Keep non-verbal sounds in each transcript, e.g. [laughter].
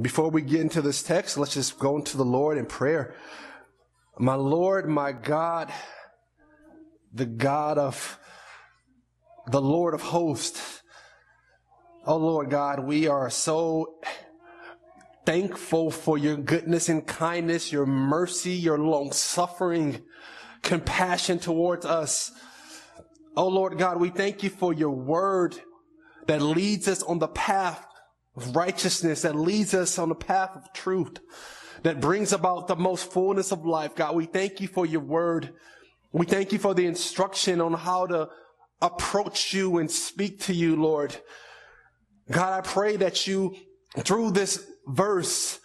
Before we get into this text, let's just go into the Lord in prayer. My Lord, my God, the God of the Lord of hosts. Oh Lord God, we are so thankful for your goodness and kindness, your mercy, your long suffering, compassion towards us. Oh Lord God, we thank you for your word that leads us on the path of righteousness, that leads us on the path of truth, that brings about the most fullness of life. God, we thank you for your word. We thank you for the instruction on how to approach you and speak to you, Lord. God, I pray that you, through this verse,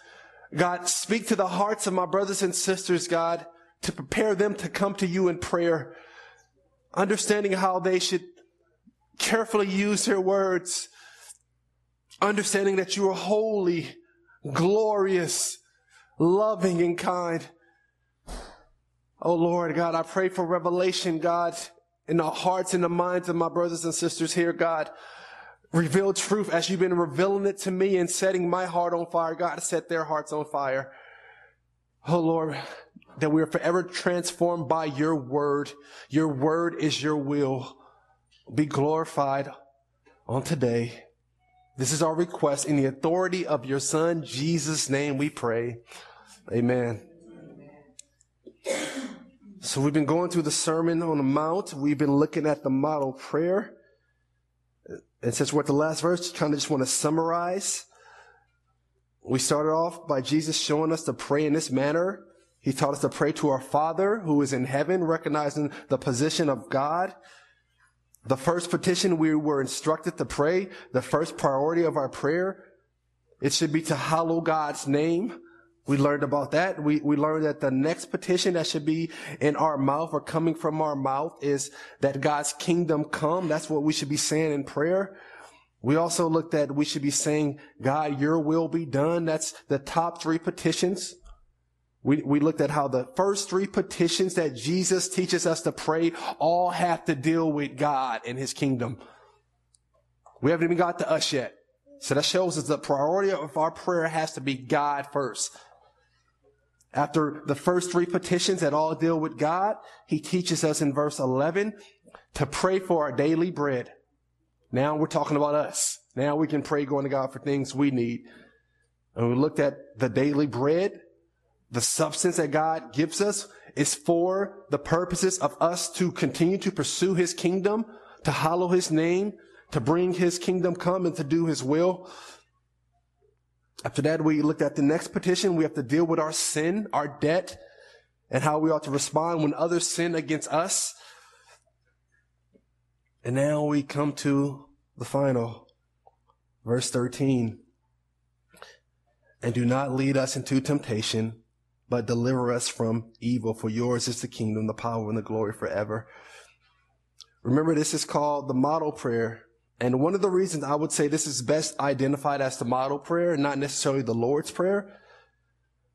God, speak to the hearts of my brothers and sisters, God, to prepare them to come to you in prayer, understanding how they should carefully use their words, understanding that you are holy, glorious, loving, and kind. Oh Lord, God, I pray for revelation, God, in the hearts and the minds of my brothers and sisters here, God. Reveal truth as you've been revealing it to me and setting my heart on fire. God, set their hearts on fire. Oh Lord, that we are forever transformed by your word. Your word is your will. Be glorified on today. This is our request in the authority of your son, Jesus' name we pray. Amen. So we've been going through the Sermon on the Mount. We've been looking at the model prayer. And since we're at the last verse, kind of just want to summarize. We started off by Jesus showing us to pray in this manner. He taught us to pray to our Father who is in heaven, recognizing the position of God. The first petition we were instructed to pray, the first priority of our prayer, it should be to hallow God's name. We learned about that. We, we learned that the next petition that should be in our mouth or coming from our mouth is that God's kingdom come. That's what we should be saying in prayer. We also looked at, we should be saying, God, your will be done. That's the top three petitions. We, we looked at how the first three petitions that Jesus teaches us to pray all have to deal with God and his kingdom. We haven't even got to us yet. So that shows us the priority of our prayer has to be God first. After the first three petitions that all deal with God, he teaches us in verse 11 to pray for our daily bread. Now we're talking about us. Now we can pray going to God for things we need. And we looked at the daily bread, the substance that God gives us is for the purposes of us to continue to pursue his kingdom, to hallow his name, to bring his kingdom come and to do his will. After that, we looked at the next petition. We have to deal with our sin, our debt, and how we ought to respond when others sin against us. And now we come to the final, verse 13. And do not lead us into temptation, but deliver us from evil. For yours is the kingdom, the power, and the glory forever. Remember, this is called the model prayer and one of the reasons I would say this is best identified as the model prayer not necessarily the Lord's prayer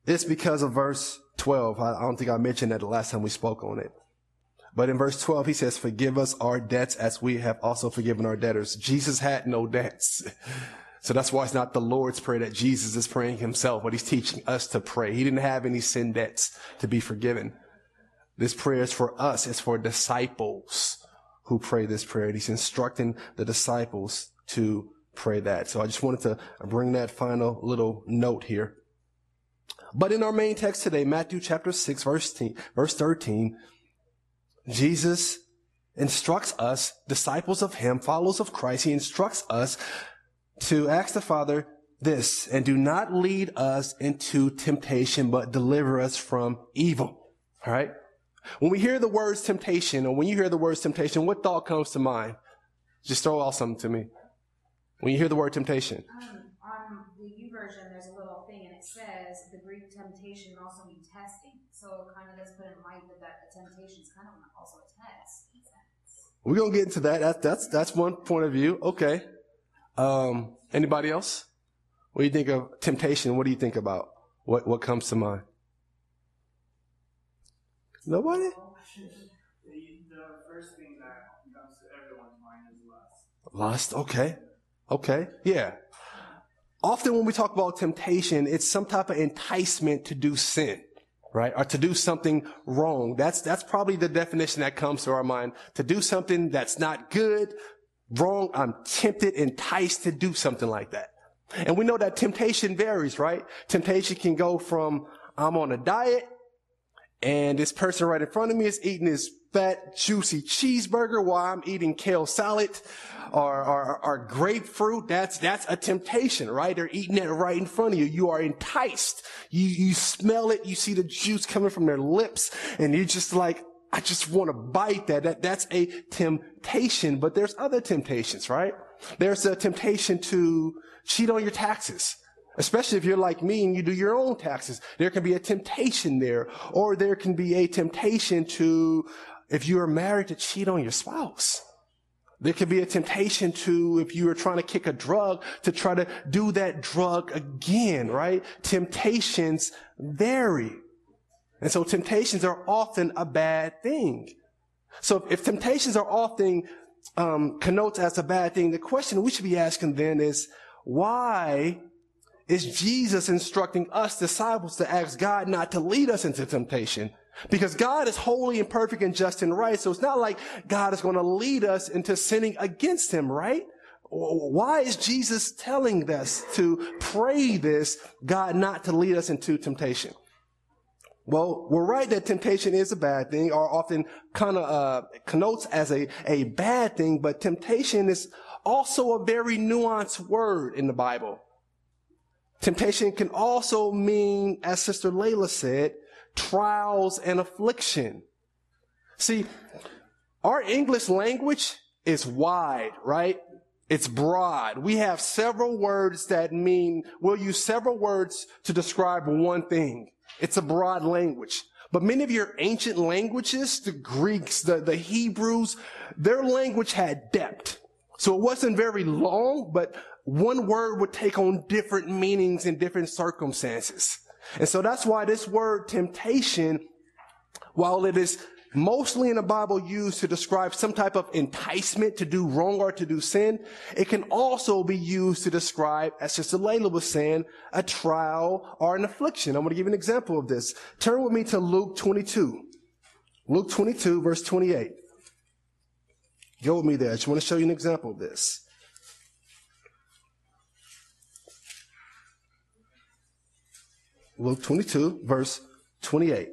is because of verse 12. I, don't think I mentioned that the last time we spoke on it. But in verse 12, he says, forgive us our debts as we have also forgiven our debtors. Jesus had no debts. [laughs] So that's why it's not the Lord's prayer that Jesus is praying himself, but he's teaching us to pray. He didn't have any sin debts to be forgiven. This prayer is for us. It's for disciples who pray this prayer. And he's instructing the disciples to pray that. So I just wanted to bring that final little note here. But in our main text today, Matthew chapter 6, verse, 10, verse 13, Jesus instructs us, disciples of him, followers of Christ, he instructs us to ask the Father this, and do not lead us into temptation, but deliver us from evil. All right? When we hear the words temptation, or when you hear the words temptation, what thought comes to mind? Just throw out something to me. When you hear the word temptation. Um, on the YouVersion, there's a little thing, and it says the Greek temptation also mean testing. So it kind of does put in mind that, that a temptation is kind of also a test. We're gonna get into that. That's that's that's one point of view. Okay. Um, anybody else? What do you think of temptation? What do you think about? What what comes to mind? Nobody? The first thing that comes to everyone's mind is lust. Lust, okay. Okay. Yeah. often when we talk about temptation, it's some type of enticement to do sin, right? Or to do something wrong. That's, that's probably the definition that comes to our mind. To do something that's not good, wrong. I'm tempted, enticed to do something like that. And we know that temptation varies, right? Temptation can go from I'm on a diet and this person right in front of me is eating this fat, juicy cheeseburger while I'm eating kale salad or, or, or, grapefruit. That's, that's a temptation, right? They're eating it right in front of you. You are enticed. You, you smell it. You see the juice coming from their lips and you're just like, I just want to bite that. that. That's a temptation, but there's other temptations, right? There's a temptation to cheat on your taxes. Especially if you're like me and you do your own taxes. There can be a temptation there. Or there can be a temptation to, if you are married, to cheat on your spouse. There can be a temptation to, if you are trying to kick a drug, to try to do that drug again, right? Temptations vary. And so temptations are often a bad thing. So if temptations are often um, connotes as a bad thing, the question we should be asking then is, why is Jesus instructing us disciples to ask God not to lead us into temptation? Because God is holy and perfect and just and right. So it's not like God is going to lead us into sinning against him, right? Why is Jesus telling us to pray this, God not to lead us into temptation? Well, we're right that temptation is a bad thing or often kind of uh, connotes as a, a bad thing, but temptation is also a very nuanced word in the Bible. Temptation can also mean, as Sister Layla said, trials and affliction. See, our English language is wide, right? It's broad. We have several words that mean, we'll use several words to describe one thing. It's a broad language. But many of your ancient languages, the Greeks, the, the Hebrews, their language had depth. So it wasn't very long, but one word would take on different meanings in different circumstances. And so that's why this word temptation, while it is mostly in the Bible used to describe some type of enticement to do wrong or to do sin, it can also be used to describe, as Sister Layla was saying, a trial or an affliction. I'm going to give you an example of this. Turn with me to Luke 22. Luke 22, verse 28. Go with me there. I just want to show you an example of this. Luke 22, verse 28.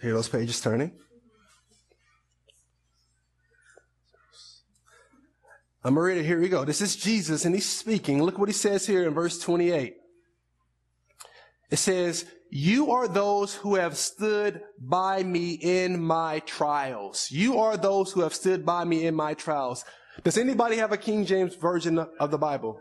Hear those pages turning? I'm ready. Here we go. This is Jesus, and he's speaking. Look what he says here in verse 28. It says, You are those who have stood by me in my trials. You are those who have stood by me in my trials. Does anybody have a King James version of the Bible?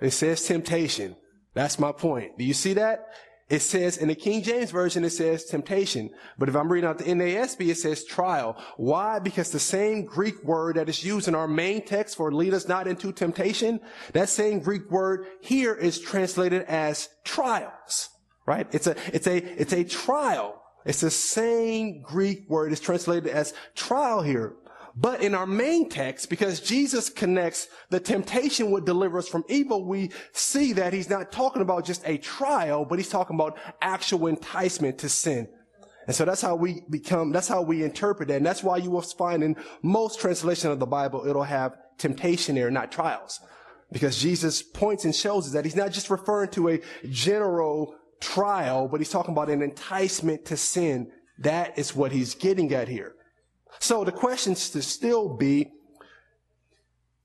It says temptation. That's my point. Do you see that? It says in the King James Version, it says temptation. But if I'm reading out the NASB, it says trial. Why? Because the same Greek word that is used in our main text for lead us not into temptation, that same Greek word here is translated as trials. Right? It's a, it's a, it's a trial. It's the same Greek word. It's translated as trial here. But in our main text, because Jesus connects the temptation would deliver us from evil, we see that he's not talking about just a trial, but he's talking about actual enticement to sin. And so that's how we become, that's how we interpret it. And that's why you will find in most translation of the Bible, it'll have temptation there, not trials. Because Jesus points and shows us that he's not just referring to a general trial, but he's talking about an enticement to sin. That is what he's getting at here. So the question to still be,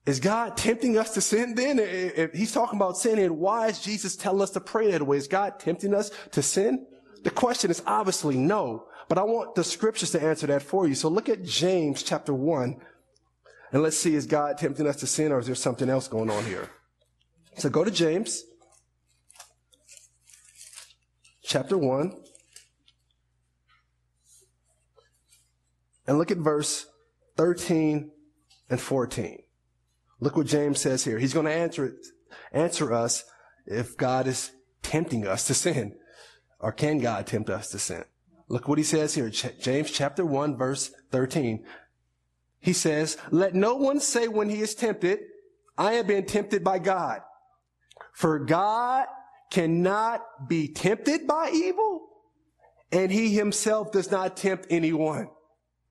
is God tempting us to sin then? If he's talking about sinning, why is Jesus telling us to pray that way? Is God tempting us to sin? The question is obviously no, but I want the scriptures to answer that for you. So look at James chapter 1 and let's see, is God tempting us to sin or is there something else going on here? So go to James chapter 1 And look at verse 13 and 14. Look what James says here. He's going to answer, answer us if God is tempting us to sin. Or can God tempt us to sin? Look what he says here. James chapter 1 verse 13. he says, let no one say when he is tempted, I am being tempted by God. For God cannot be tempted by evil, and he himself does not tempt anyone.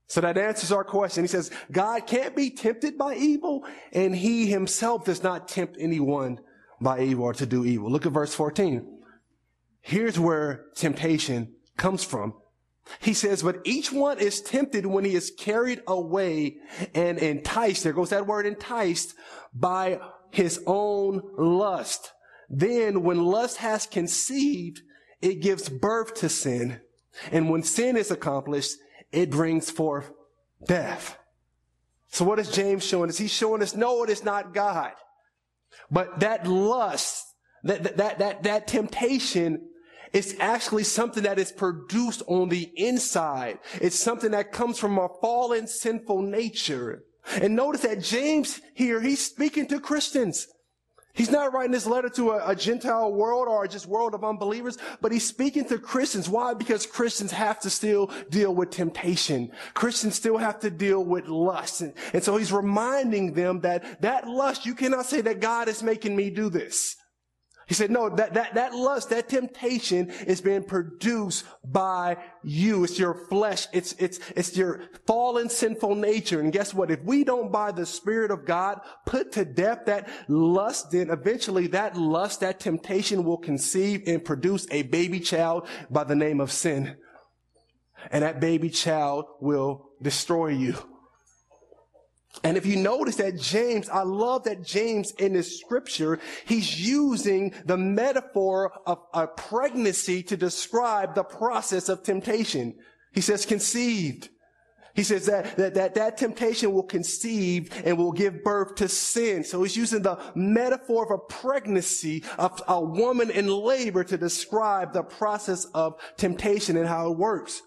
So that answers our question. He says, God can't be tempted by evil, and he himself does not tempt anyone by evil or to do evil. Look at verse 14. Here's where temptation comes from. He says, but each one is tempted when he is carried away and enticed. There goes that word enticed by his own lust. Then when lust has conceived, it gives birth to sin. And when sin is accomplished, it brings forth death. So what is James showing us? He's showing us, no, it is not God. But that lust, that, that, that, that temptation is actually something that is produced on the inside. It's something that comes from a fallen sinful nature. And notice that James here, he's speaking to Christians. He's not writing this letter to a, a, Gentile world or just world of unbelievers, but he's speaking to Christians. Why? Because Christians have to still deal with temptation. Christians still have to deal with lust. And, and so he's reminding them that that lust, you cannot say that God is making me do this. He said, no, that, that, that lust, that temptation is being produced by you. It's your flesh. It's, it's, it's your fallen sinful nature. And guess what? If we don't by the Spirit of God put to death that lust, then eventually that lust, that temptation will conceive and produce a baby child by the name of sin. And that baby child will destroy you. And if you notice that James, I love that James in this scripture, he's using the metaphor of a pregnancy to describe the process of temptation. He says conceived. He says that, that, that, that temptation will conceive and will give birth to sin. So he's using the metaphor of a pregnancy of a woman in labor to describe the process of temptation and how it works.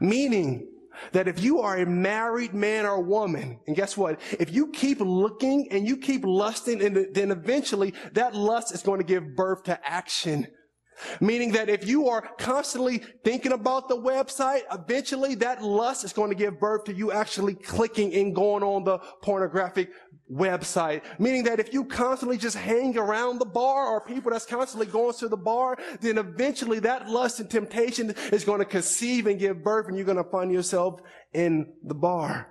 Meaning, that if you are a married man or woman, and guess what? If you keep looking and you keep lusting, and then eventually that lust is going to give birth to action. Meaning that if you are constantly thinking about the website, eventually that lust is going to give birth to you actually clicking and going on the pornographic website. Meaning that if you constantly just hang around the bar or people that's constantly going to the bar, then eventually that lust and temptation is going to conceive and give birth and you're going to find yourself in the bar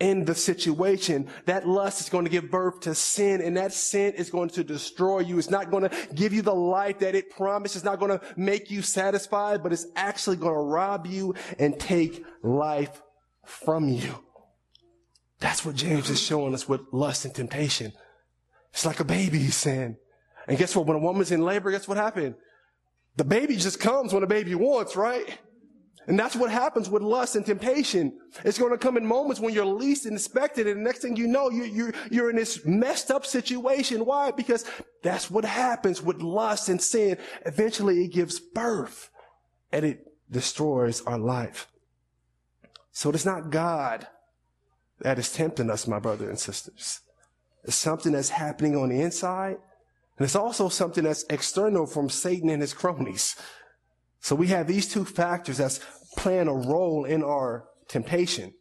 in the situation. That lust is going to give birth to sin and that sin is going to destroy you. It's not going to give you the life that it promised. It's not going to make you satisfied, but it's actually going to rob you and take life from you. That's what James is showing us with lust and temptation. It's like a baby, saying. And guess what? When a woman's in labor, guess what happened? The baby just comes when a baby wants, right? And that's what happens with lust and temptation. It's going to come in moments when you're least expected, and the next thing you know, you, you, you're in this messed up situation. Why? Because that's what happens with lust and sin. Eventually it gives birth and it destroys our life. So it's not God that is tempting us, my brothers and sisters. It's something that's happening on the inside, and it's also something that's external from Satan and his cronies. So we have these two factors that's playing a role in our temptation.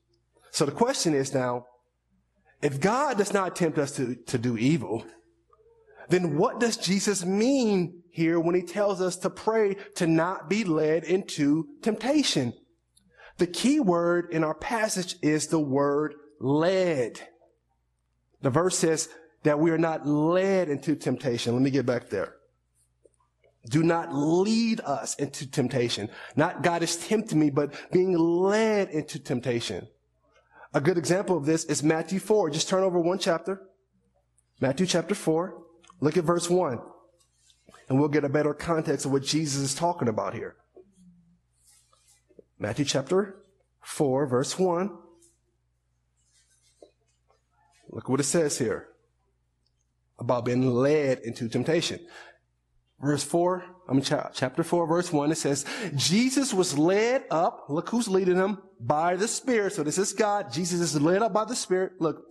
So the question is now, if God does not tempt us to, to do evil, then what does Jesus mean here when he tells us to pray to not be led into temptation? The key word in our passage is the word led. The verse says that we are not led into temptation. Let me get back there. Do not lead us into temptation. Not God is tempting me, but being led into temptation. A good example of this is Matthew 4. Just turn over one chapter. Matthew chapter 4. Look at verse 1. And we'll get a better context of what Jesus is talking about here. Matthew chapter 4, verse 1. Look what it says here about being led into temptation verse 4, I mean, chapter 4, verse 1, it says, Jesus was led up, look who's leading him, by the Spirit. So this is God. Jesus is led up by the Spirit, look,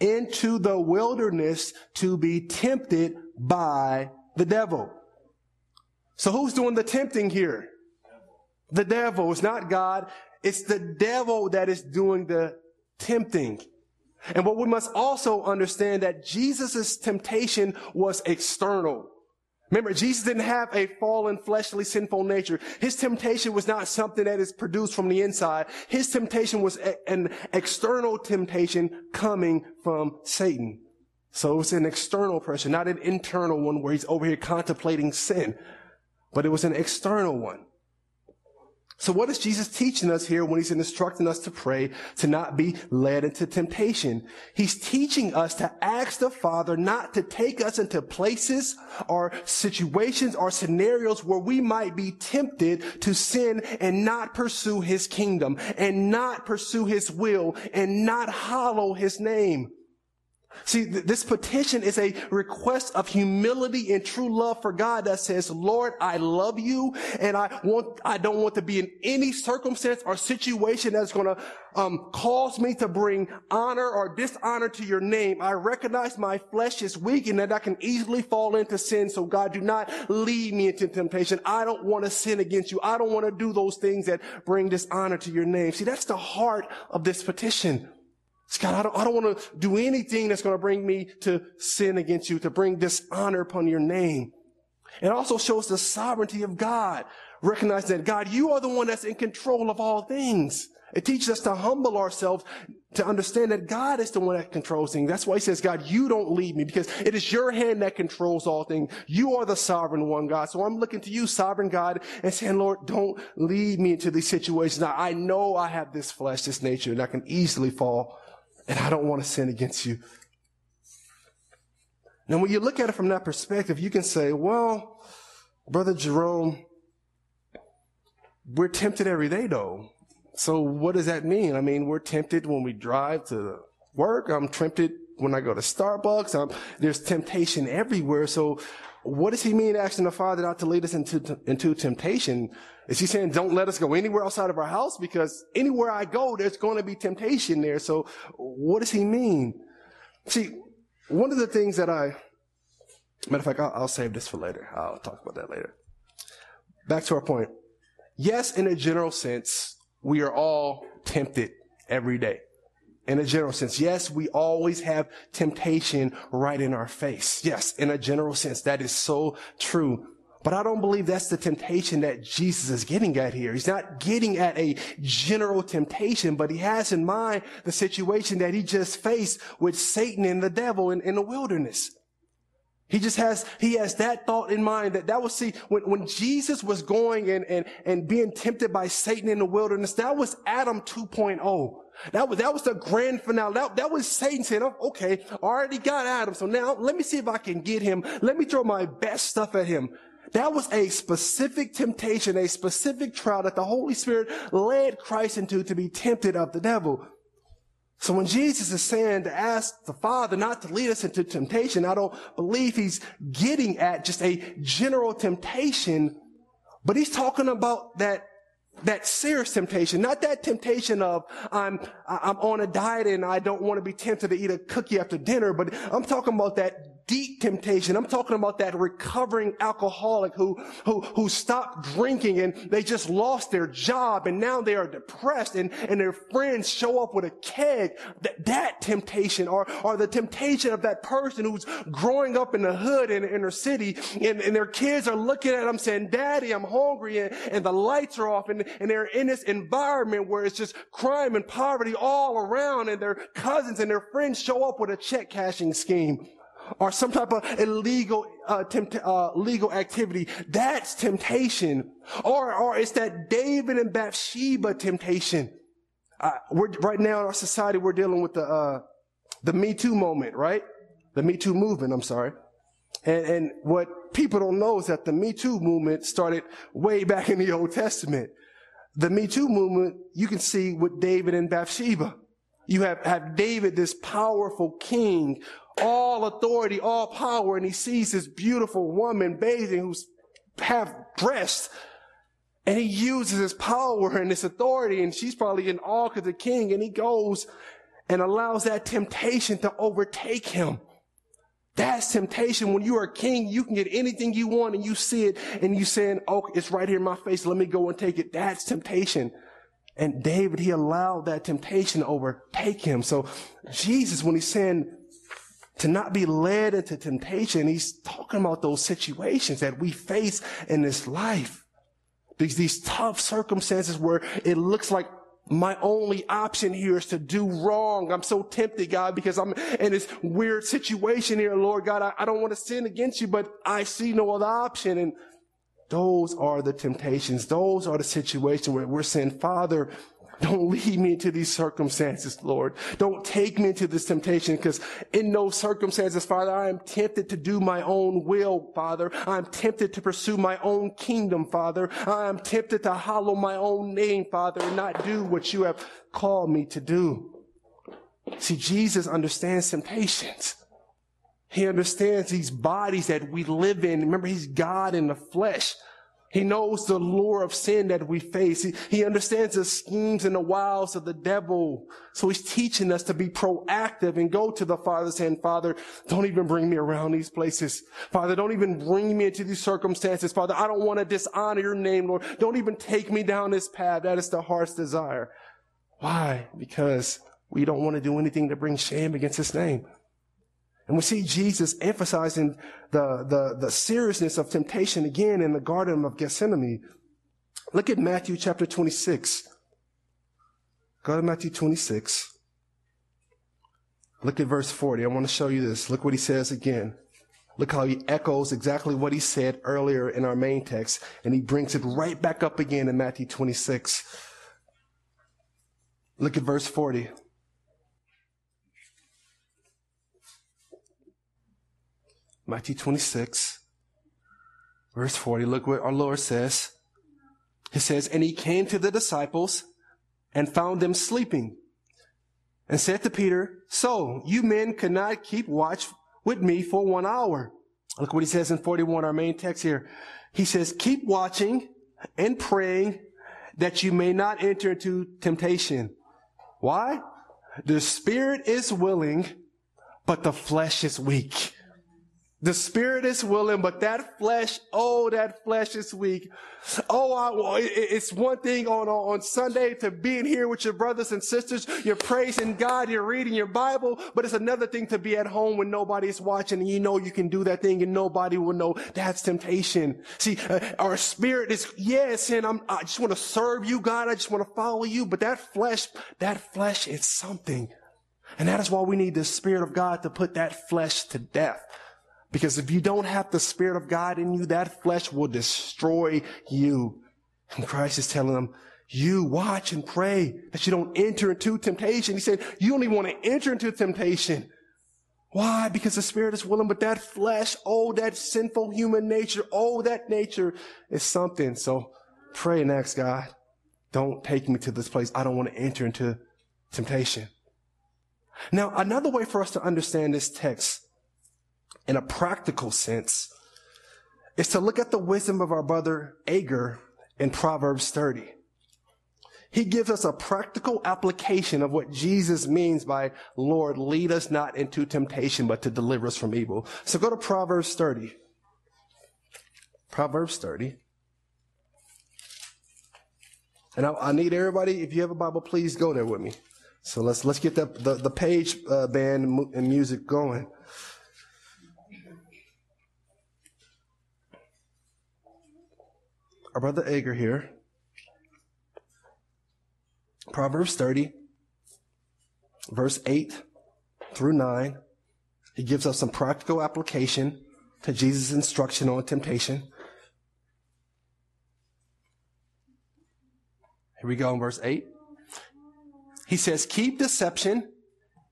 into the wilderness to be tempted by the devil. So who's doing the tempting here? The devil. It's not God. It's the devil that is doing the tempting. And what we must also understand that Jesus' temptation was external. Remember, Jesus didn't have a fallen, fleshly, sinful nature. His temptation was not something that is produced from the inside. His temptation was a, an external temptation coming from Satan. So it was an external pressure, not an internal one where he's over here contemplating sin, but it was an external one. So what is Jesus teaching us here when he's instructing us to pray to not be led into temptation? He's teaching us to ask the Father not to take us into places or situations or scenarios where we might be tempted to sin and not pursue his kingdom and not pursue his will and not hallow his name. See, th- this petition is a request of humility and true love for God that says, Lord, I love you and I want, I don't want to be in any circumstance or situation that's going to um, cause me to bring honor or dishonor to your name. I recognize my flesh is weak and that I can easily fall into sin. So God, do not lead me into temptation. I don't want to sin against you. I don't want to do those things that bring dishonor to your name. See, that's the heart of this petition. God, I don't, I don't want to do anything that's going to bring me to sin against you, to bring dishonor upon your name. It also shows the sovereignty of God. Recognize that God, you are the one that's in control of all things. It teaches us to humble ourselves to understand that God is the one that controls things. That's why he says, God, you don't lead me because it is your hand that controls all things. You are the sovereign one, God. So I'm looking to you, sovereign God, and saying, Lord, don't lead me into these situations. Now, I know I have this flesh, this nature, and I can easily fall and I don't want to sin against you. Now, when you look at it from that perspective, you can say, well, Brother Jerome, we're tempted every day though. So what does that mean? I mean, we're tempted when we drive to work. I'm tempted when I go to Starbucks. I'm, there's temptation everywhere. So what does he mean asking the Father not to lead us into, into temptation? Is he saying don't let us go anywhere outside of our house? Because anywhere I go, there's going to be temptation there. So what does he mean? See, one of the things that I, matter of fact, I'll, I'll save this for later. I'll talk about that later. Back to our point. Yes, in a general sense, we are all tempted every day in a general sense. Yes, we always have temptation right in our face. Yes, in a general sense, that is so true. But I don't believe that's the temptation that Jesus is getting at here. He's not getting at a general temptation, but he has in mind the situation that he just faced with Satan and the devil in, in the wilderness. He just has, he has that thought in mind that that was, see, when, when Jesus was going and, and, and being tempted by Satan in the wilderness, that was Adam 2.0. That was, that was the grand finale. That, that was Satan saying, oh, okay, I already got Adam. So now let me see if I can get him. Let me throw my best stuff at him. That was a specific temptation, a specific trial that the Holy Spirit led Christ into to be tempted of the devil. So when Jesus is saying to ask the Father not to lead us into temptation, I don't believe he's getting at just a general temptation, but he's talking about that that serious temptation, not that temptation of I'm I'm on a diet and I don't want to be tempted to eat a cookie after dinner, but I'm talking about that deep temptation. I'm talking about that recovering alcoholic who, who, who stopped drinking and they just lost their job and now they are depressed and, and their friends show up with a keg. That, that temptation or, or the temptation of that person who's growing up in the hood in the inner city and, and their kids are looking at them saying, daddy, I'm hungry and, and the lights are off and, and they're in this environment where it's just crime and poverty all around and their cousins and their friends show up with a check cashing scheme or some type of illegal uh, tempt, uh, legal activity. That's temptation. Or, or it's that David and Bathsheba temptation. Uh, we're, right now in our society, we're dealing with the, uh, the Me Too moment, right? The Me Too movement, I'm sorry. And, and what people don't know is that the Me Too movement started way back in the Old Testament. The Me Too movement, you can see with David and Bathsheba. You have, have David, this powerful king all authority, all power, and he sees this beautiful woman bathing who's half dressed. And he uses his power and his authority, and she's probably in awe of the king, and he goes and allows that temptation to overtake him. That's temptation. When you are a king, you can get anything you want and you see it and you saying, oh, it's right here in my face. Let me go and take it. That's temptation. And David, he allowed that temptation to overtake him. So Jesus, when he's saying to not be led into temptation, he's talking about those situations that we face in this life. These, these tough circumstances where it looks like my only option here is to do wrong. I'm so tempted, God, because I'm in this weird situation here, Lord God. I, I don't want to sin against you, but I see no other option. And those are the temptations. Those are the situations where we're saying, Father, don't lead me into these circumstances, Lord. Don't take me into this temptation because in those circumstances, Father, I am tempted to do my own will, Father. I'm tempted to pursue my own kingdom, Father. I am tempted to hollow my own name, Father, and not do what you have called me to do. See, Jesus understands temptations. He understands these bodies that we live in. Remember, He's God in the flesh. He knows the lure of sin that we face. He, he, understands the schemes and the wiles of the devil. So he's teaching us to be proactive and go to the Father's hand. Father, don't even bring me around these places. Father, don't even bring me into these circumstances. Father, I don't want to dishonor your name, Lord. Don't even take me down this path. That is the heart's desire. Why? Because we don't want to do anything to bring shame against his name. And we see Jesus emphasizing the, the, the seriousness of temptation again in the Garden of Gethsemane. Look at Matthew chapter 26. Go to Matthew 26. Look at verse 40. I want to show you this. Look what he says again. Look how he echoes exactly what he said earlier in our main text, and he brings it right back up again in Matthew 26. Look at verse 40. Matthew 26, verse 40. Look what our Lord says. He says, And he came to the disciples and found them sleeping and said to Peter, So you men could not keep watch with me for one hour. Look what he says in 41, our main text here. He says, Keep watching and praying that you may not enter into temptation. Why? The spirit is willing, but the flesh is weak. The spirit is willing, but that flesh, oh, that flesh is weak. Oh, I, it's one thing on, on Sunday to be in here with your brothers and sisters. You're praising God. You're reading your Bible, but it's another thing to be at home when nobody's watching and you know you can do that thing and nobody will know. That's temptation. See, uh, our spirit is, yes, and I'm, I just want to serve you, God. I just want to follow you. But that flesh, that flesh is something. And that is why we need the Spirit of God to put that flesh to death. Because if you don't have the Spirit of God in you, that flesh will destroy you. And Christ is telling them, you watch and pray that you don't enter into temptation. He said, you only want to enter into temptation. Why? Because the spirit is willing, but that flesh, oh, that sinful human nature, oh, that nature is something. So pray and ask God, don't take me to this place. I don't want to enter into temptation. Now, another way for us to understand this text in a practical sense is to look at the wisdom of our brother Agur in Proverbs 30. He gives us a practical application of what Jesus means by, Lord, lead us not into temptation, but to deliver us from evil. So go to Proverbs 30. Proverbs 30. And I, I need everybody, if you have a Bible, please go there with me. So let's, let's get the, the, the page uh, band and music going. Our brother Agur here. Proverbs 30, verse 8 through 9. He gives us some practical application to Jesus' instruction on temptation. Here we go in verse 8. He says, Keep deception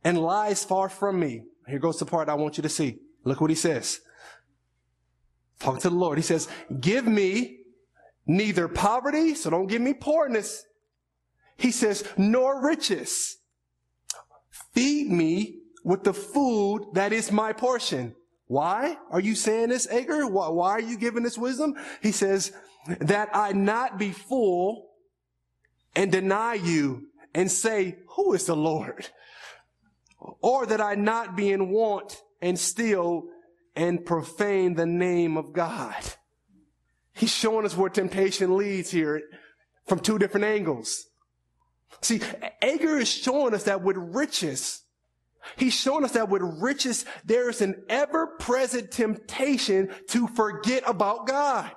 and lies far from me. Here goes the part I want you to see. Look what he says. Talk to the Lord. He says, Give me neither poverty, so don't give me poorness. He says, nor riches. Feed me with the food that is my portion. Why are you saying this, Agur? Why, why are you giving this wisdom? He says, that I not be full and deny you and say, who is the Lord? Or that I not be in want and steal and profane the name of God. He's showing us where temptation leads here from two different angles. See, Agur is showing us that with riches, he's showing us that with riches, there is an ever-present temptation to forget about God.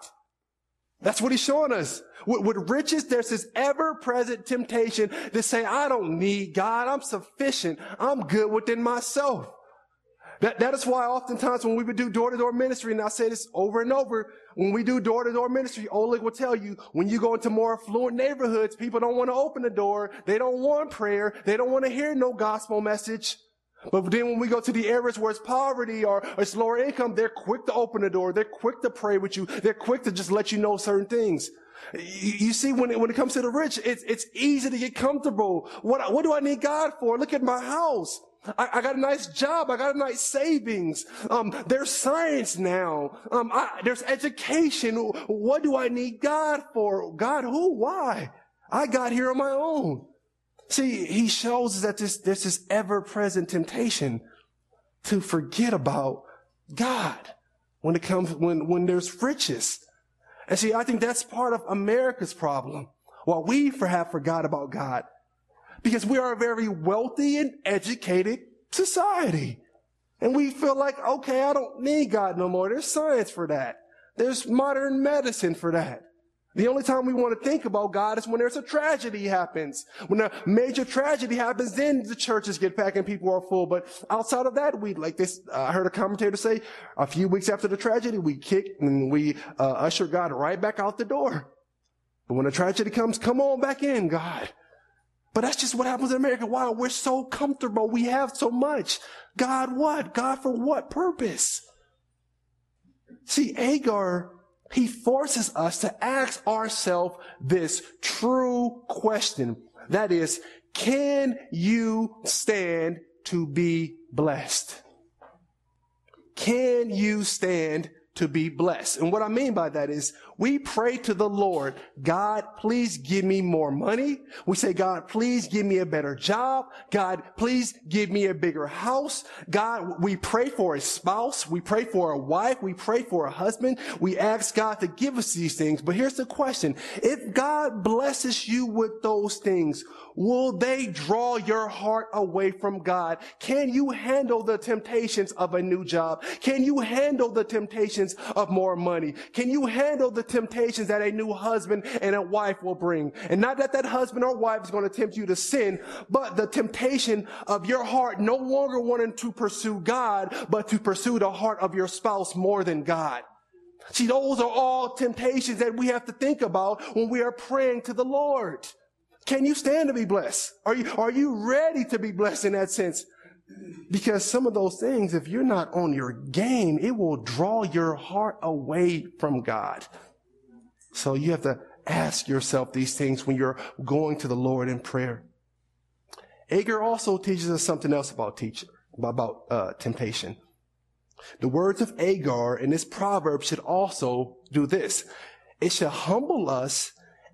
That's what he's showing us. With, with riches, there's this ever-present temptation to say, I don't need God. I'm sufficient. I'm good within myself. That, that is why oftentimes when we would do door-to-door ministry, and I say this over and over, when we do door-to-door ministry, Oleg will tell you, when you go into more affluent neighborhoods, people don't want to open the door. They don't want prayer. They don't want to hear no gospel message. But then when we go to the areas where it's poverty or it's lower income, they're quick to open the door. They're quick to pray with you. They're quick to just let you know certain things. You, you see, when it, when it comes to the rich, it's, it's easy to get comfortable. What, what do I need God for? Look at my house. I, I, got a nice job. I got a nice savings. Um, there's science now. Um, I, there's education. What do I need God for? God, who? Why? I got here on my own. See, he shows us that this, this ever-present temptation to forget about God when it comes, when, when there's riches. And see, I think that's part of America's problem. While we have forgot about God, because we are a very wealthy and educated society. And we feel like, okay, I don't need God no more. There's science for that. There's modern medicine for that. The only time we want to think about God is when there's a tragedy happens. When a major tragedy happens, then the churches get packed and people are full. But outside of that, we, like this, uh, I heard a commentator say, a few weeks after the tragedy, we kick and we uh, usher God right back out the door. But when a tragedy comes, come on back in, God. But that's just what happens in America. Wow, we're so comfortable. We have so much. God what? God for what purpose? See, Agur, he forces us to ask ourselves this true question. That is, can you stand to be blessed? Can you stand to be blessed. And what I mean by that is we pray to the Lord, God, please give me more money. We say, God, please give me a better job. God, please give me a bigger house. God, we pray for a spouse. We pray for a wife. We pray for a husband. We ask God to give us these things. But here's the question. If God blesses you with those things, Will they draw your heart away from God? Can you handle the temptations of a new job? Can you handle the temptations of more money? Can you handle the temptations that a new husband and a wife will bring? And not that that husband or wife is going to tempt you to sin, but the temptation of your heart no longer wanting to pursue God, but to pursue the heart of your spouse more than God. See, those are all temptations that we have to think about when we are praying to the Lord. Can you stand to be blessed? Are you, are you ready to be blessed in that sense? Because some of those things, if you're not on your game, it will draw your heart away from God. So you have to ask yourself these things when you're going to the Lord in prayer. Agur also teaches us something else about teacher, about uh, temptation. The words of Agur in this proverb should also do this. It should humble us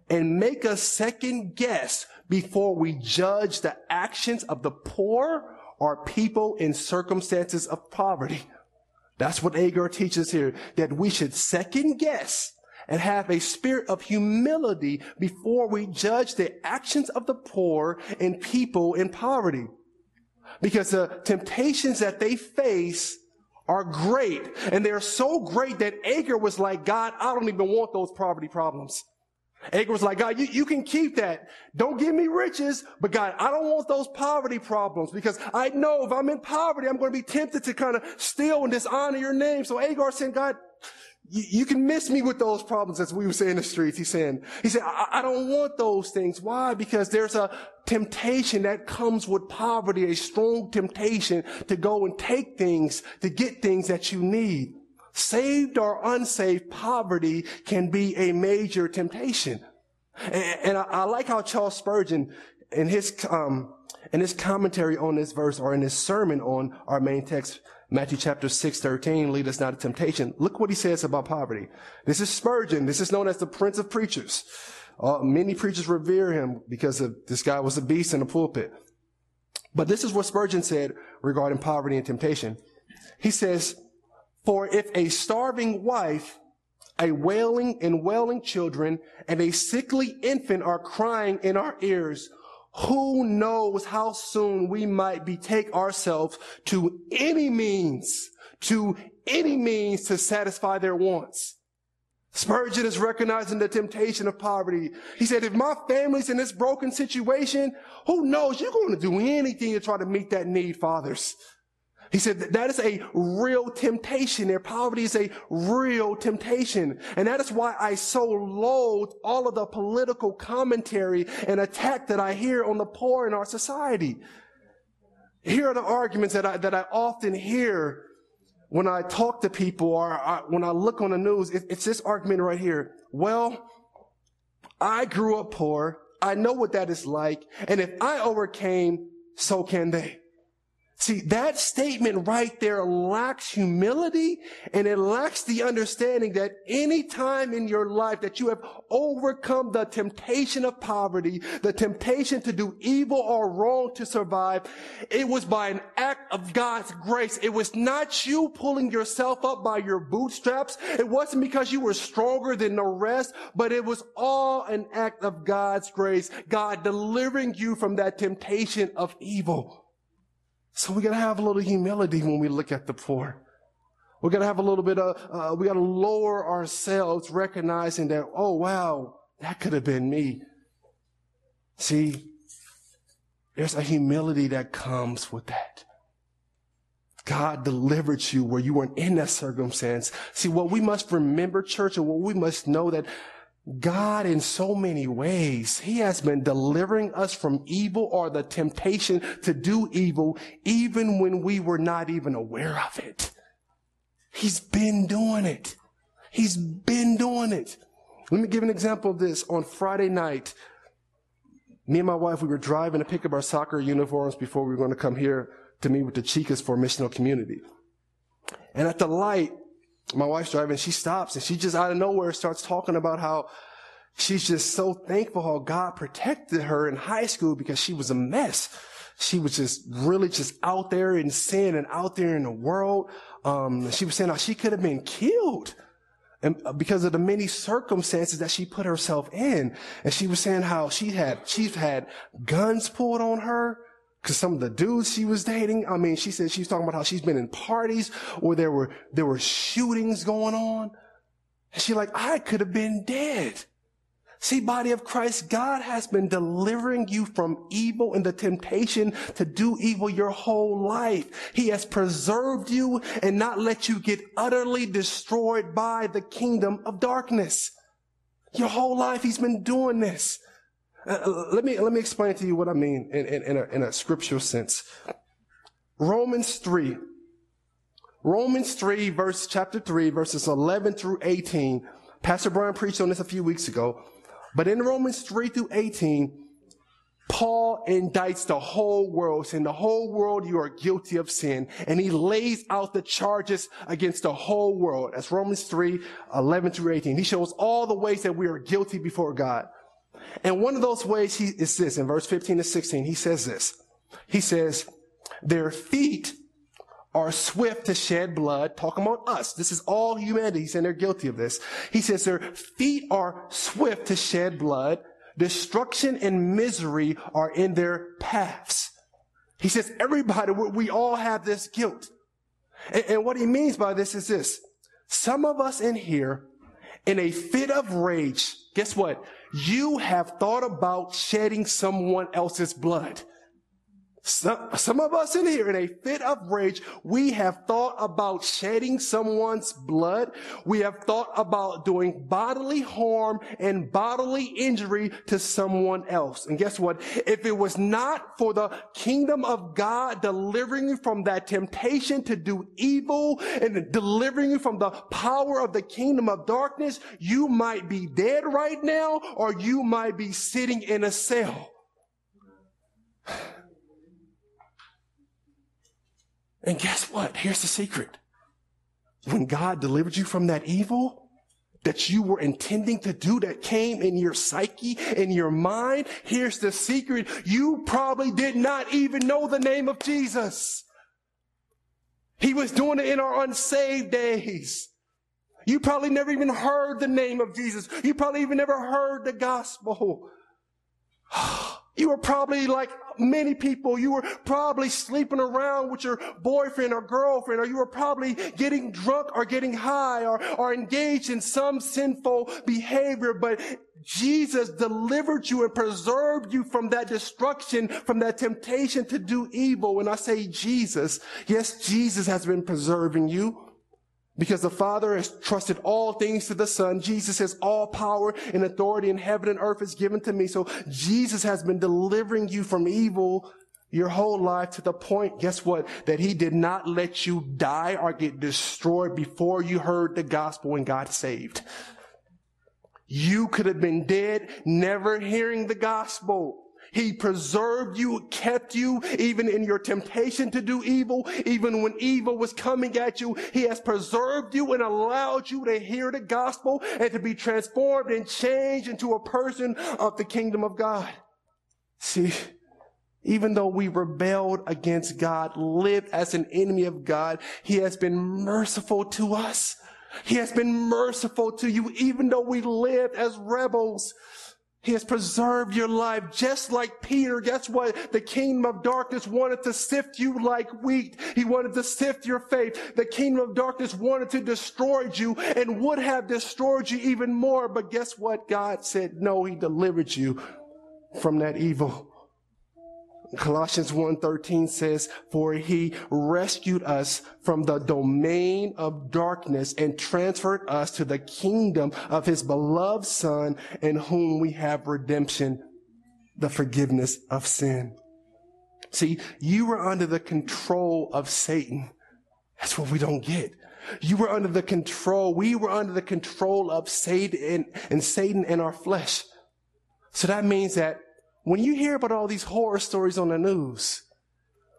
and make us second guess before we judge the actions of the poor or people in circumstances of poverty. That's what Agur teaches here, that we should second guess and have a spirit of humility before we judge the actions of the poor and people in poverty. Because the temptations that they face are great. And they're so great that Agur was like, God, I don't even want those poverty problems. Agur was like, God, you, you can keep that. Don't give me riches, but God, I don't want those poverty problems because I know if I'm in poverty, I'm going to be tempted to kind of steal and dishonor your name. So Agur said, God, you, can miss me with those problems as we were saying in the streets. He's saying, he said, I, I don't want those things. Why? Because there's a temptation that comes with poverty, a strong temptation to go and take things, to get things that you need. Saved or unsaved, poverty can be a major temptation. And, and I, I, like how Charles Spurgeon, in his, um, in his commentary on this verse or in his sermon on our main text, Matthew chapter 6, 13, lead us not to temptation. Look what he says about poverty. This is Spurgeon. This is known as the prince of preachers. Uh, many preachers revere him because of, this guy was a beast in the pulpit. But this is what Spurgeon said regarding poverty and temptation. He says, for if a starving wife, a wailing and wailing children, and a sickly infant are crying in our ears, who knows how soon we might betake ourselves to any means, to any means to satisfy their wants. Spurgeon is recognizing the temptation of poverty. He said, if my family's in this broken situation, who knows? You're going to do anything to try to meet that need, fathers. He said that, is a real temptation there. Poverty is a real temptation. And that is why I so loathe all of the political commentary and attack that I hear on the poor in our society. Here are the arguments that I, that I often hear when I talk to people or I, when I look on the news. It, it's this argument right here. Well, I grew up poor. I know what that is like. And if I overcame, so can they. See, that statement right there lacks humility and it lacks the understanding that any time in your life that you have overcome the temptation of poverty, the temptation to do evil or wrong to survive, it was by an act of God's grace. It was not you pulling yourself up by your bootstraps. It wasn't because you were stronger than the rest, but it was all an act of God's grace. God delivering you from that temptation of evil. So we got to have a little humility when we look at the poor. We got to have a little bit of, uh, we got to lower ourselves, recognizing that, oh, wow, that could have been me. See, there's a humility that comes with that. God delivered you where you weren't in that circumstance. See, what we must remember, church, and what we must know that God, in so many ways, He has been delivering us from evil or the temptation to do evil, even when we were not even aware of it. He's been doing it. He's been doing it. Let me give an example of this. On Friday night, me and my wife, we were driving to pick up our soccer uniforms before we were going to come here to meet with the Chicas for missional community. And at the light, my wife's driving, she stops and she just out of nowhere starts talking about how she's just so thankful how God protected her in high school because she was a mess. She was just really just out there in sin and out there in the world. Um, she was saying how she could have been killed and uh, because of the many circumstances that she put herself in. And she was saying how she had, she's had guns pulled on her. Cause some of the dudes she was dating, I mean, she said she's talking about how she's been in parties where there were, there were shootings going on. And she like, I could have been dead. See, body of Christ, God has been delivering you from evil and the temptation to do evil your whole life. He has preserved you and not let you get utterly destroyed by the kingdom of darkness. Your whole life, He's been doing this. Uh, let me let me explain to you what I mean in, in, in, a, in a scriptural sense. Romans 3. Romans 3, verse chapter 3, verses 11 through 18. Pastor Brian preached on this a few weeks ago. But in Romans 3 through 18, Paul indicts the whole world, saying the whole world you are guilty of sin. And he lays out the charges against the whole world. That's Romans 3, 11 through 18. He shows all the ways that we are guilty before God. And one of those ways he, is this in verse 15 to 16. He says this. He says, their feet are swift to shed blood. Talking about us. This is all humanity. He's saying they're guilty of this. He says their feet are swift to shed blood. Destruction and misery are in their paths. He says everybody, we all have this guilt. And, and what he means by this is this. Some of us in here, in a fit of rage, guess what? you have thought about shedding someone else's blood. Some, some of us in here, in a fit of rage, we have thought about shedding someone's blood. We have thought about doing bodily harm and bodily injury to someone else. And guess what? If it was not for the kingdom of God delivering you from that temptation to do evil and delivering you from the power of the kingdom of darkness, you might be dead right now or you might be sitting in a cell. And guess what? Here's the secret. When God delivered you from that evil that you were intending to do that came in your psyche, in your mind, here's the secret. You probably did not even know the name of Jesus. He was doing it in our unsaved days. You probably never even heard the name of Jesus. You probably even never heard the gospel. [sighs] You were probably like many people. You were probably sleeping around with your boyfriend or girlfriend, or you were probably getting drunk or getting high or, or engaged in some sinful behavior. But Jesus delivered you and preserved you from that destruction, from that temptation to do evil. When I say Jesus, yes, Jesus has been preserving you. Because the Father has trusted all things to the Son. Jesus says all power and authority in heaven and earth is given to me. So Jesus has been delivering you from evil your whole life to the point, guess what? That he did not let you die or get destroyed before you heard the gospel and got saved. You could have been dead, never hearing the gospel. He preserved you, kept you, even in your temptation to do evil, even when evil was coming at you. He has preserved you and allowed you to hear the gospel and to be transformed and changed into a person of the kingdom of God. See, even though we rebelled against God, lived as an enemy of God, He has been merciful to us. He has been merciful to you, even though we lived as rebels. He has preserved your life just like Peter. Guess what? The kingdom of darkness wanted to sift you like wheat. He wanted to sift your faith. The kingdom of darkness wanted to destroy you and would have destroyed you even more. But guess what? God said, no, he delivered you from that evil. Colossians 1:13 says, "For he rescued us from the domain of darkness and transferred us to the kingdom of his beloved son in whom we have redemption, the forgiveness of sin." See, you were under the control of Satan. That's what we don't get. You were under the control, we were under the control of Satan and, and Satan in our flesh. So that means that when you hear about all these horror stories on the news,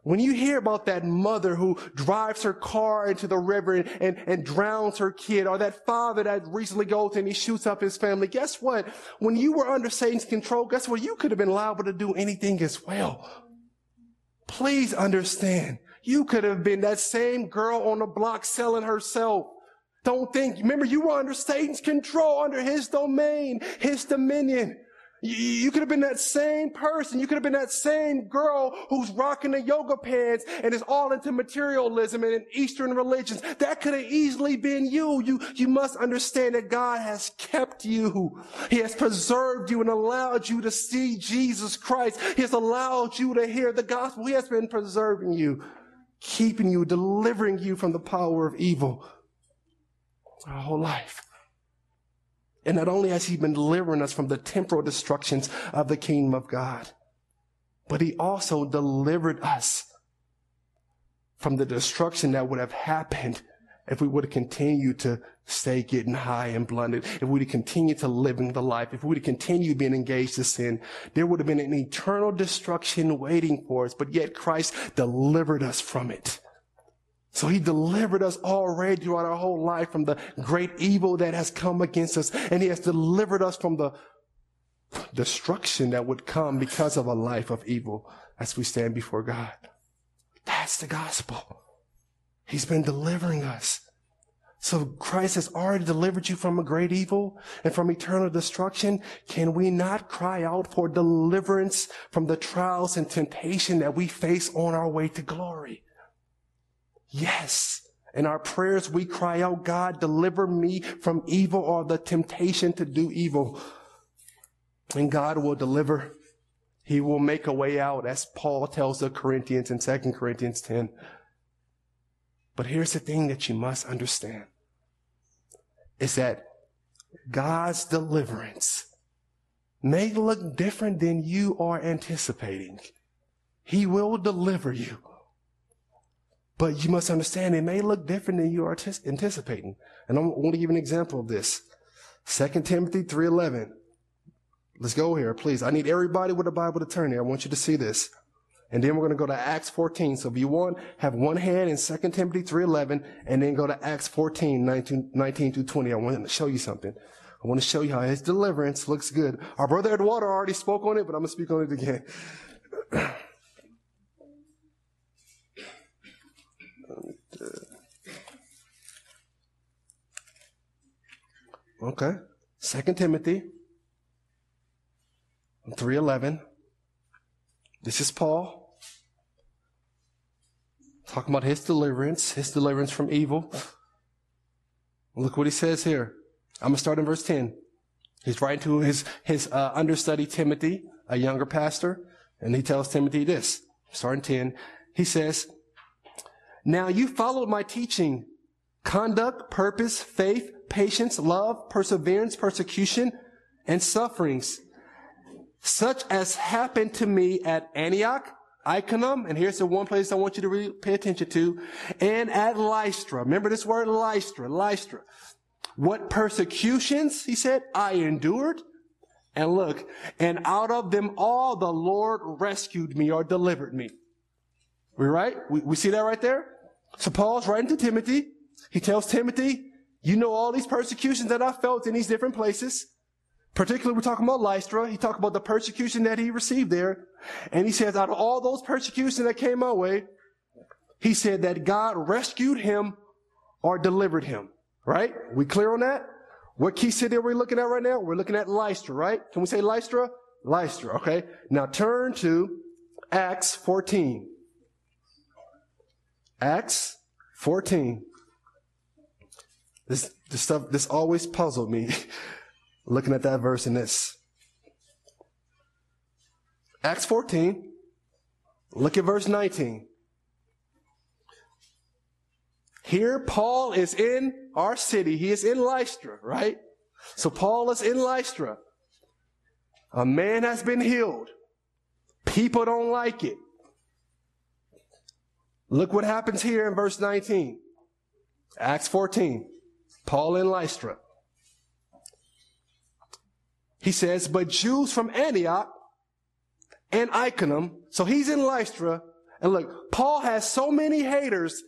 when you hear about that mother who drives her car into the river and, and, and, drowns her kid, or that father that recently goes and he shoots up his family, guess what? When you were under Satan's control, guess what? You could have been liable to do anything as well. Please understand. You could have been that same girl on the block selling herself. Don't think, remember you were under Satan's control, under his domain, his dominion. You could have been that same person. You could have been that same girl who's rocking the yoga pants and is all into materialism and in Eastern religions. That could have easily been you. You, you must understand that God has kept you. He has preserved you and allowed you to see Jesus Christ. He has allowed you to hear the gospel. He has been preserving you, keeping you, delivering you from the power of evil our whole life. And not only has he been delivering us from the temporal destructions of the kingdom of God, but he also delivered us from the destruction that would have happened if we would have continued to stay getting high and blunted, if we would have continued to living the life, if we would have continued being engaged to sin, there would have been an eternal destruction waiting for us, but yet Christ delivered us from it. So he delivered us already throughout our whole life from the great evil that has come against us. And he has delivered us from the destruction that would come because of a life of evil as we stand before God. That's the gospel. He's been delivering us. So Christ has already delivered you from a great evil and from eternal destruction. Can we not cry out for deliverance from the trials and temptation that we face on our way to glory? Yes. In our prayers, we cry out, God, deliver me from evil or the temptation to do evil. And God will deliver. He will make a way out, as Paul tells the Corinthians in 2 Corinthians 10. But here's the thing that you must understand is that God's deliverance may look different than you are anticipating. He will deliver you. But you must understand it may look different than you are anticipating. And I want to give an example of this. 2 Timothy 3.11. Let's go here, please. I need everybody with a Bible to turn here. I want you to see this. And then we're going to go to Acts 14. So if you want, have one hand in 2 Timothy 3.11 and then go to Acts 14, 19, 19 through 20. I want to show you something. I want to show you how his deliverance looks good. Our brother Eduardo already spoke on it, but I'm going to speak on it again. [clears throat] Okay. Second Timothy 3.11. This is Paul. Talking about his deliverance, his deliverance from evil. Look what he says here. I'm going to start in verse 10. He's writing to his, his uh, understudy Timothy, a younger pastor, and he tells Timothy this, starting 10. He says, Now you followed my teaching, conduct, purpose, faith, patience, love, perseverance, persecution, and sufferings, such as happened to me at Antioch, Iconium, and here's the one place I want you to really pay attention to, and at Lystra. Remember this word Lystra, Lystra. What persecutions, he said, I endured. And look, and out of them all the Lord rescued me or delivered me. We right? We, we see that right there? So Paul's writing to Timothy. He tells Timothy, you know all these persecutions that I felt in these different places. Particularly, we're talking about Lystra. He talked about the persecution that he received there. And he says, out of all those persecutions that came my way, he said that God rescued him or delivered him. Right? We clear on that? What key city are we looking at right now? We're looking at Lystra, right? Can we say Lystra? Lystra, okay? Now turn to Acts 14. Acts 14. This, this stuff, this always puzzled me. [laughs] looking at that verse in this. Acts 14, look at verse 19. Here, Paul is in our city. He is in Lystra, right? So Paul is in Lystra. A man has been healed. People don't like it. Look what happens here in verse 19. Acts 14. Paul in Lystra. He says, but Jews from Antioch and Iconium, so he's in Lystra, and look, Paul has so many haters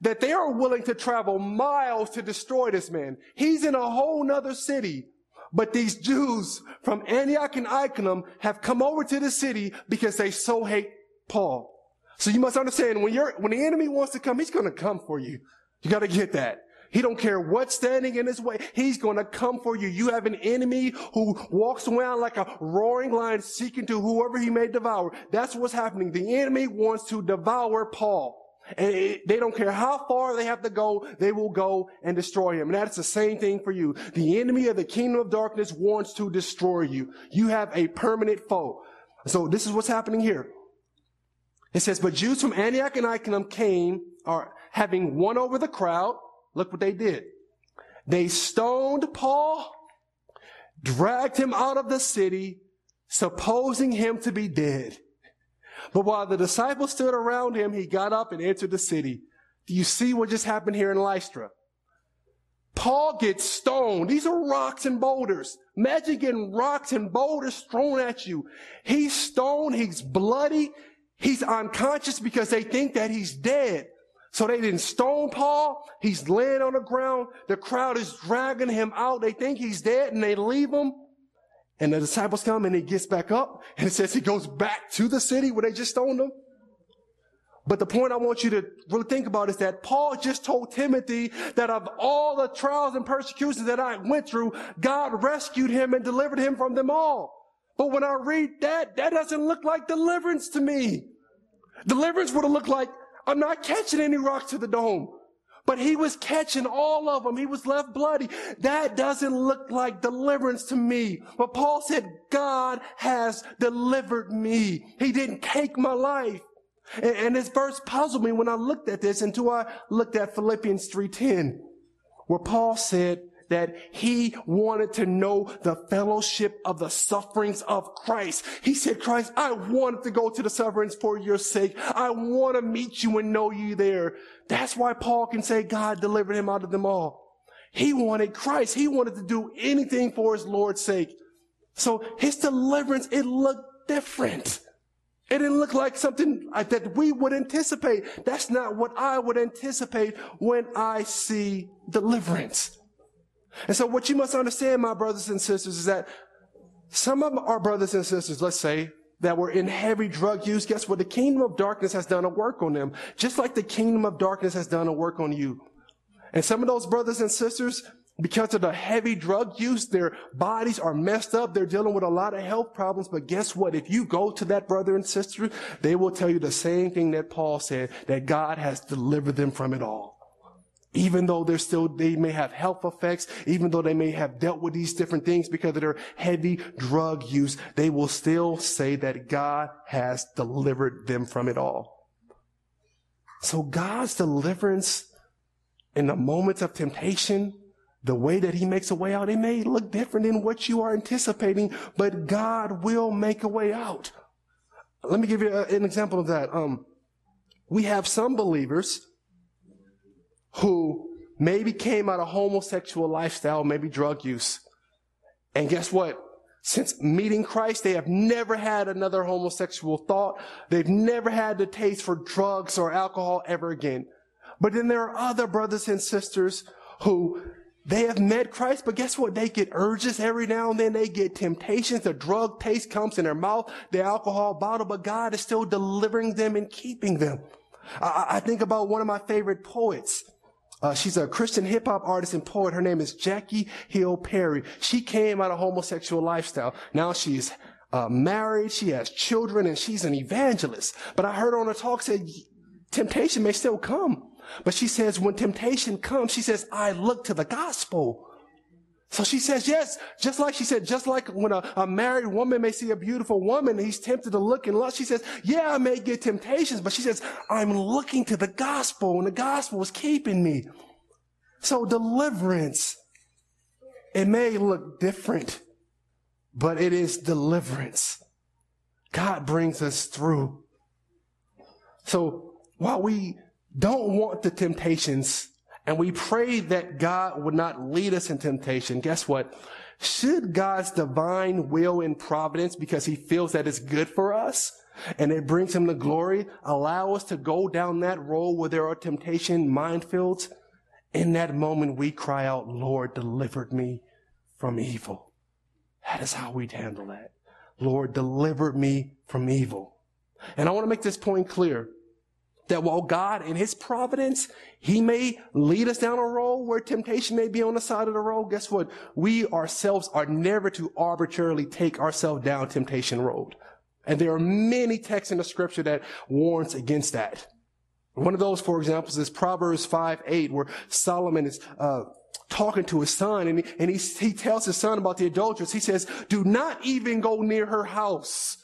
that they are willing to travel miles to destroy this man. He's in a whole nother city. But these Jews from Antioch and Iconium have come over to the city because they so hate Paul. So you must understand when you're, when the enemy wants to come, he's going to come for you. You got to get that. He don't care what's standing in his way. He's going to come for you. You have an enemy who walks around like a roaring lion seeking to whoever he may devour. That's what's happening. The enemy wants to devour Paul. And they don't care how far they have to go, they will go and destroy him. And that's the same thing for you. The enemy of the kingdom of darkness wants to destroy you. You have a permanent foe. So this is what's happening here. It says, but Jews from Antioch and Iconium came, are having won over the crowd, Look what they did. They stoned Paul, dragged him out of the city, supposing him to be dead. But while the disciples stood around him, he got up and entered the city. Do you see what just happened here in Lystra? Paul gets stoned. These are rocks and boulders. Imagine getting rocks and boulders thrown at you. He's stoned. He's bloody. He's unconscious because they think that he's dead. So they didn't stone Paul. He's laying on the ground. The crowd is dragging him out. They think he's dead and they leave him. And the disciples come and he gets back up and it says he goes back to the city where they just stoned him. But the point I want you to really think about is that Paul just told Timothy that of all the trials and persecutions that I went through, God rescued him and delivered him from them all. But when I read that, that doesn't look like deliverance to me. Deliverance would have looked like I'm not catching any rocks to the dome. But he was catching all of them. He was left bloody. That doesn't look like deliverance to me. But Paul said, God has delivered me. He didn't take my life. And, and this verse puzzled me when I looked at this until I looked at Philippians 3.10, where Paul said, that he wanted to know the fellowship of the sufferings of Christ. He said, Christ, I wanted to go to the sufferings for your sake. I want to meet you and know you there. That's why Paul can say God delivered him out of them all. He wanted Christ. He wanted to do anything for his Lord's sake. So his deliverance, it looked different. It didn't look like something that we would anticipate. That's not what I would anticipate when I see deliverance. And so what you must understand, my brothers and sisters, is that some of our brothers and sisters, let's say, that were in heavy drug use, guess what? The kingdom of darkness has done a work on them, just like the kingdom of darkness has done a work on you. And some of those brothers and sisters because of the heavy drug use, their bodies are messed up. They're dealing with a lot of health problems. But guess what? If you go to that brother and sister, they will tell you the same thing that Paul said, that God has delivered them from it all. Even though they're still, they may have health effects, even though they may have dealt with these different things because of their heavy drug use, they will still say that God has delivered them from it all. So God's deliverance in the moments of temptation, the way that he makes a way out, it may look different than what you are anticipating, but God will make a way out. Let me give you an example of that. Um, we have some believers who maybe came out of homosexual lifestyle, maybe drug use. And guess what? Since meeting Christ, they have never had another homosexual thought. They've never had the taste for drugs or alcohol ever again. But then there are other brothers and sisters who they have met Christ, but guess what? They get urges every now and then. They get temptations. The drug taste comes in their mouth, the alcohol bottle, but God is still delivering them and keeping them. I, I think about one of my favorite poets. Uh, she's a Christian hip hop artist and poet. Her name is Jackie Hill Perry. She came out of homosexual lifestyle. Now she's uh, married. She has children and she's an evangelist. But I heard on a talk say temptation may still come. But she says, when temptation comes, she says, I look to the gospel. So she says, yes, just like she said, just like when a, a, married woman may see a beautiful woman, he's tempted to look and lust. She says, yeah, I may get temptations, but she says, I'm looking to the gospel and the gospel is keeping me. So deliverance, it may look different, but it is deliverance. God brings us through. So while we don't want the temptations and we pray that God would not lead us in temptation, guess what? Should God's divine will and providence, because he feels that it's good for us and it brings him the glory, allow us to go down that road where there are temptation minefields? In that moment, we cry out, Lord, delivered me from evil. That is how we'd handle that. Lord, deliver me from evil. And I want to make this point clear that while God in his providence, he may lead us down a road where temptation may be on the side of the road. Guess what? We ourselves are never to arbitrarily take ourselves down temptation road. And there are many texts in the scripture that warns against that. One of those, for example, is Proverbs 5, 8, where Solomon is, uh, talking to his son and, he, and he, he tells his son about the adulteress. He says, do not even go near her house.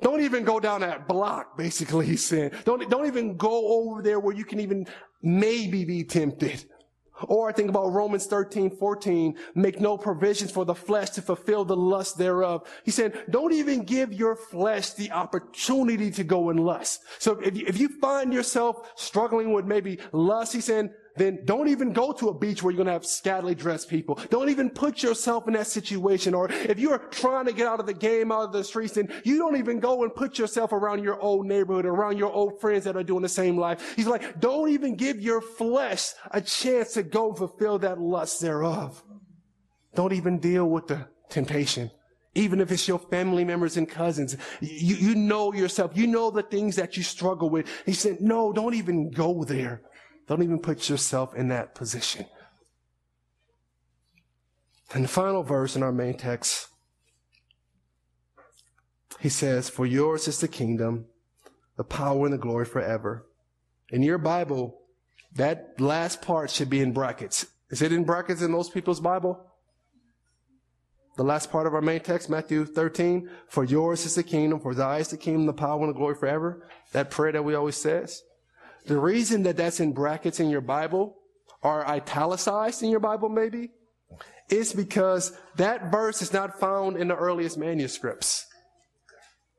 Don't even go down that block, basically, he's saying. Don't, don't even go over there where you can even maybe be tempted. Or I think about Romans 13, 14, make no provisions for the flesh to fulfill the lust thereof. He said, don't even give your flesh the opportunity to go in lust. So if you, if you find yourself struggling with maybe lust, he said, then don't even go to a beach where you're going to have scantily dressed people. Don't even put yourself in that situation. Or if you're trying to get out of the game, out of the streets, then you don't even go and put yourself around your old neighborhood, around your old friends that are doing the same life. He's like, don't even give your flesh a chance to go fulfill that lust thereof. Don't even deal with the temptation. Even if it's your family members and cousins, you, you know yourself. You know the things that you struggle with. He said, no, don't even go there. Don't even put yourself in that position. And the final verse in our main text, he says, For yours is the kingdom, the power, and the glory forever. In your Bible, that last part should be in brackets. Is it in brackets in most people's Bible? The last part of our main text, Matthew 13, for yours is the kingdom, for thy is the kingdom, the power, and the glory forever. That prayer that we always says. The reason that that's in brackets in your Bible or italicized in your Bible maybe is because that verse is not found in the earliest manuscripts.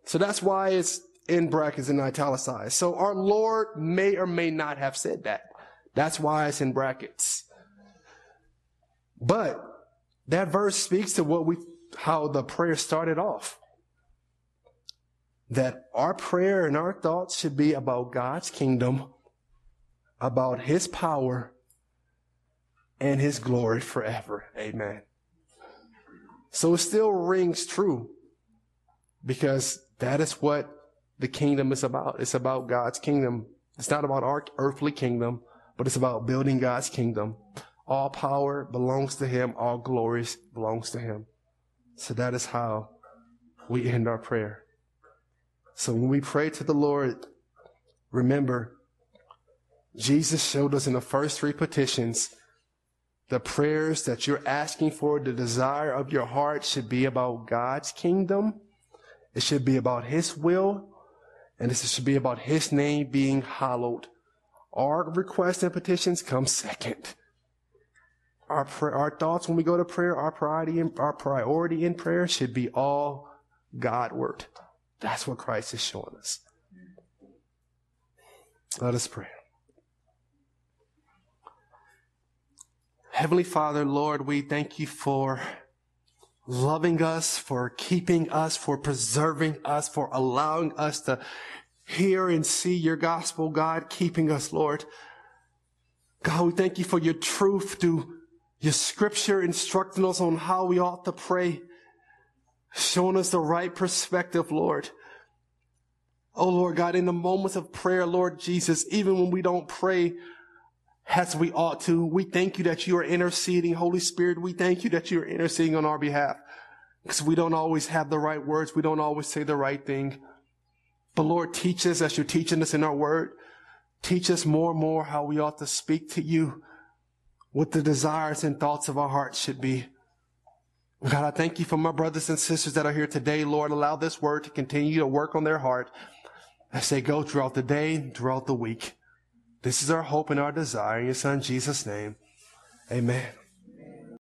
So that's why it's in brackets and italicized. So our Lord may or may not have said that. That's why it's in brackets. But that verse speaks to what we, how the prayer started off. That our prayer and our thoughts should be about God's kingdom about his power and his glory forever. Amen. So it still rings true because that is what the kingdom is about. It's about God's kingdom. It's not about our earthly kingdom, but it's about building God's kingdom All power belongs to him. All glory belongs to him. So that is how we end our prayer. So when we pray to the Lord, remember, Jesus showed us in the first three petitions the prayers that you're asking for, the desire of your heart should be about God's kingdom. It should be about His will. And this should be about His name being hallowed. Our requests and petitions come second. Our, our thoughts when we go to prayer, our priority, in, our priority in prayer should be all Godward. That's what Christ is showing us. Let us pray. Heavenly Father, Lord, we thank you for loving us, for keeping us, for preserving us, for allowing us to hear and see your gospel, God, keeping us, Lord. God, we thank you for your truth through your scripture instructing us on how we ought to pray, showing us the right perspective, Lord. Oh Lord God, in the moments of prayer, Lord Jesus, even when we don't pray as we ought to. We thank you that you are interceding. Holy Spirit, we thank you that you are interceding on our behalf. Because we don't always have the right words. We don't always say the right thing. But Lord, teach us as you're teaching us in our word. Teach us more and more how we ought to speak to you, what the desires and thoughts of our hearts should be. God, I thank you for my brothers and sisters that are here today. Lord, allow this word to continue to work on their heart as they go throughout the day, throughout the week. This is our hope and our desire. In your son Jesus' name, amen.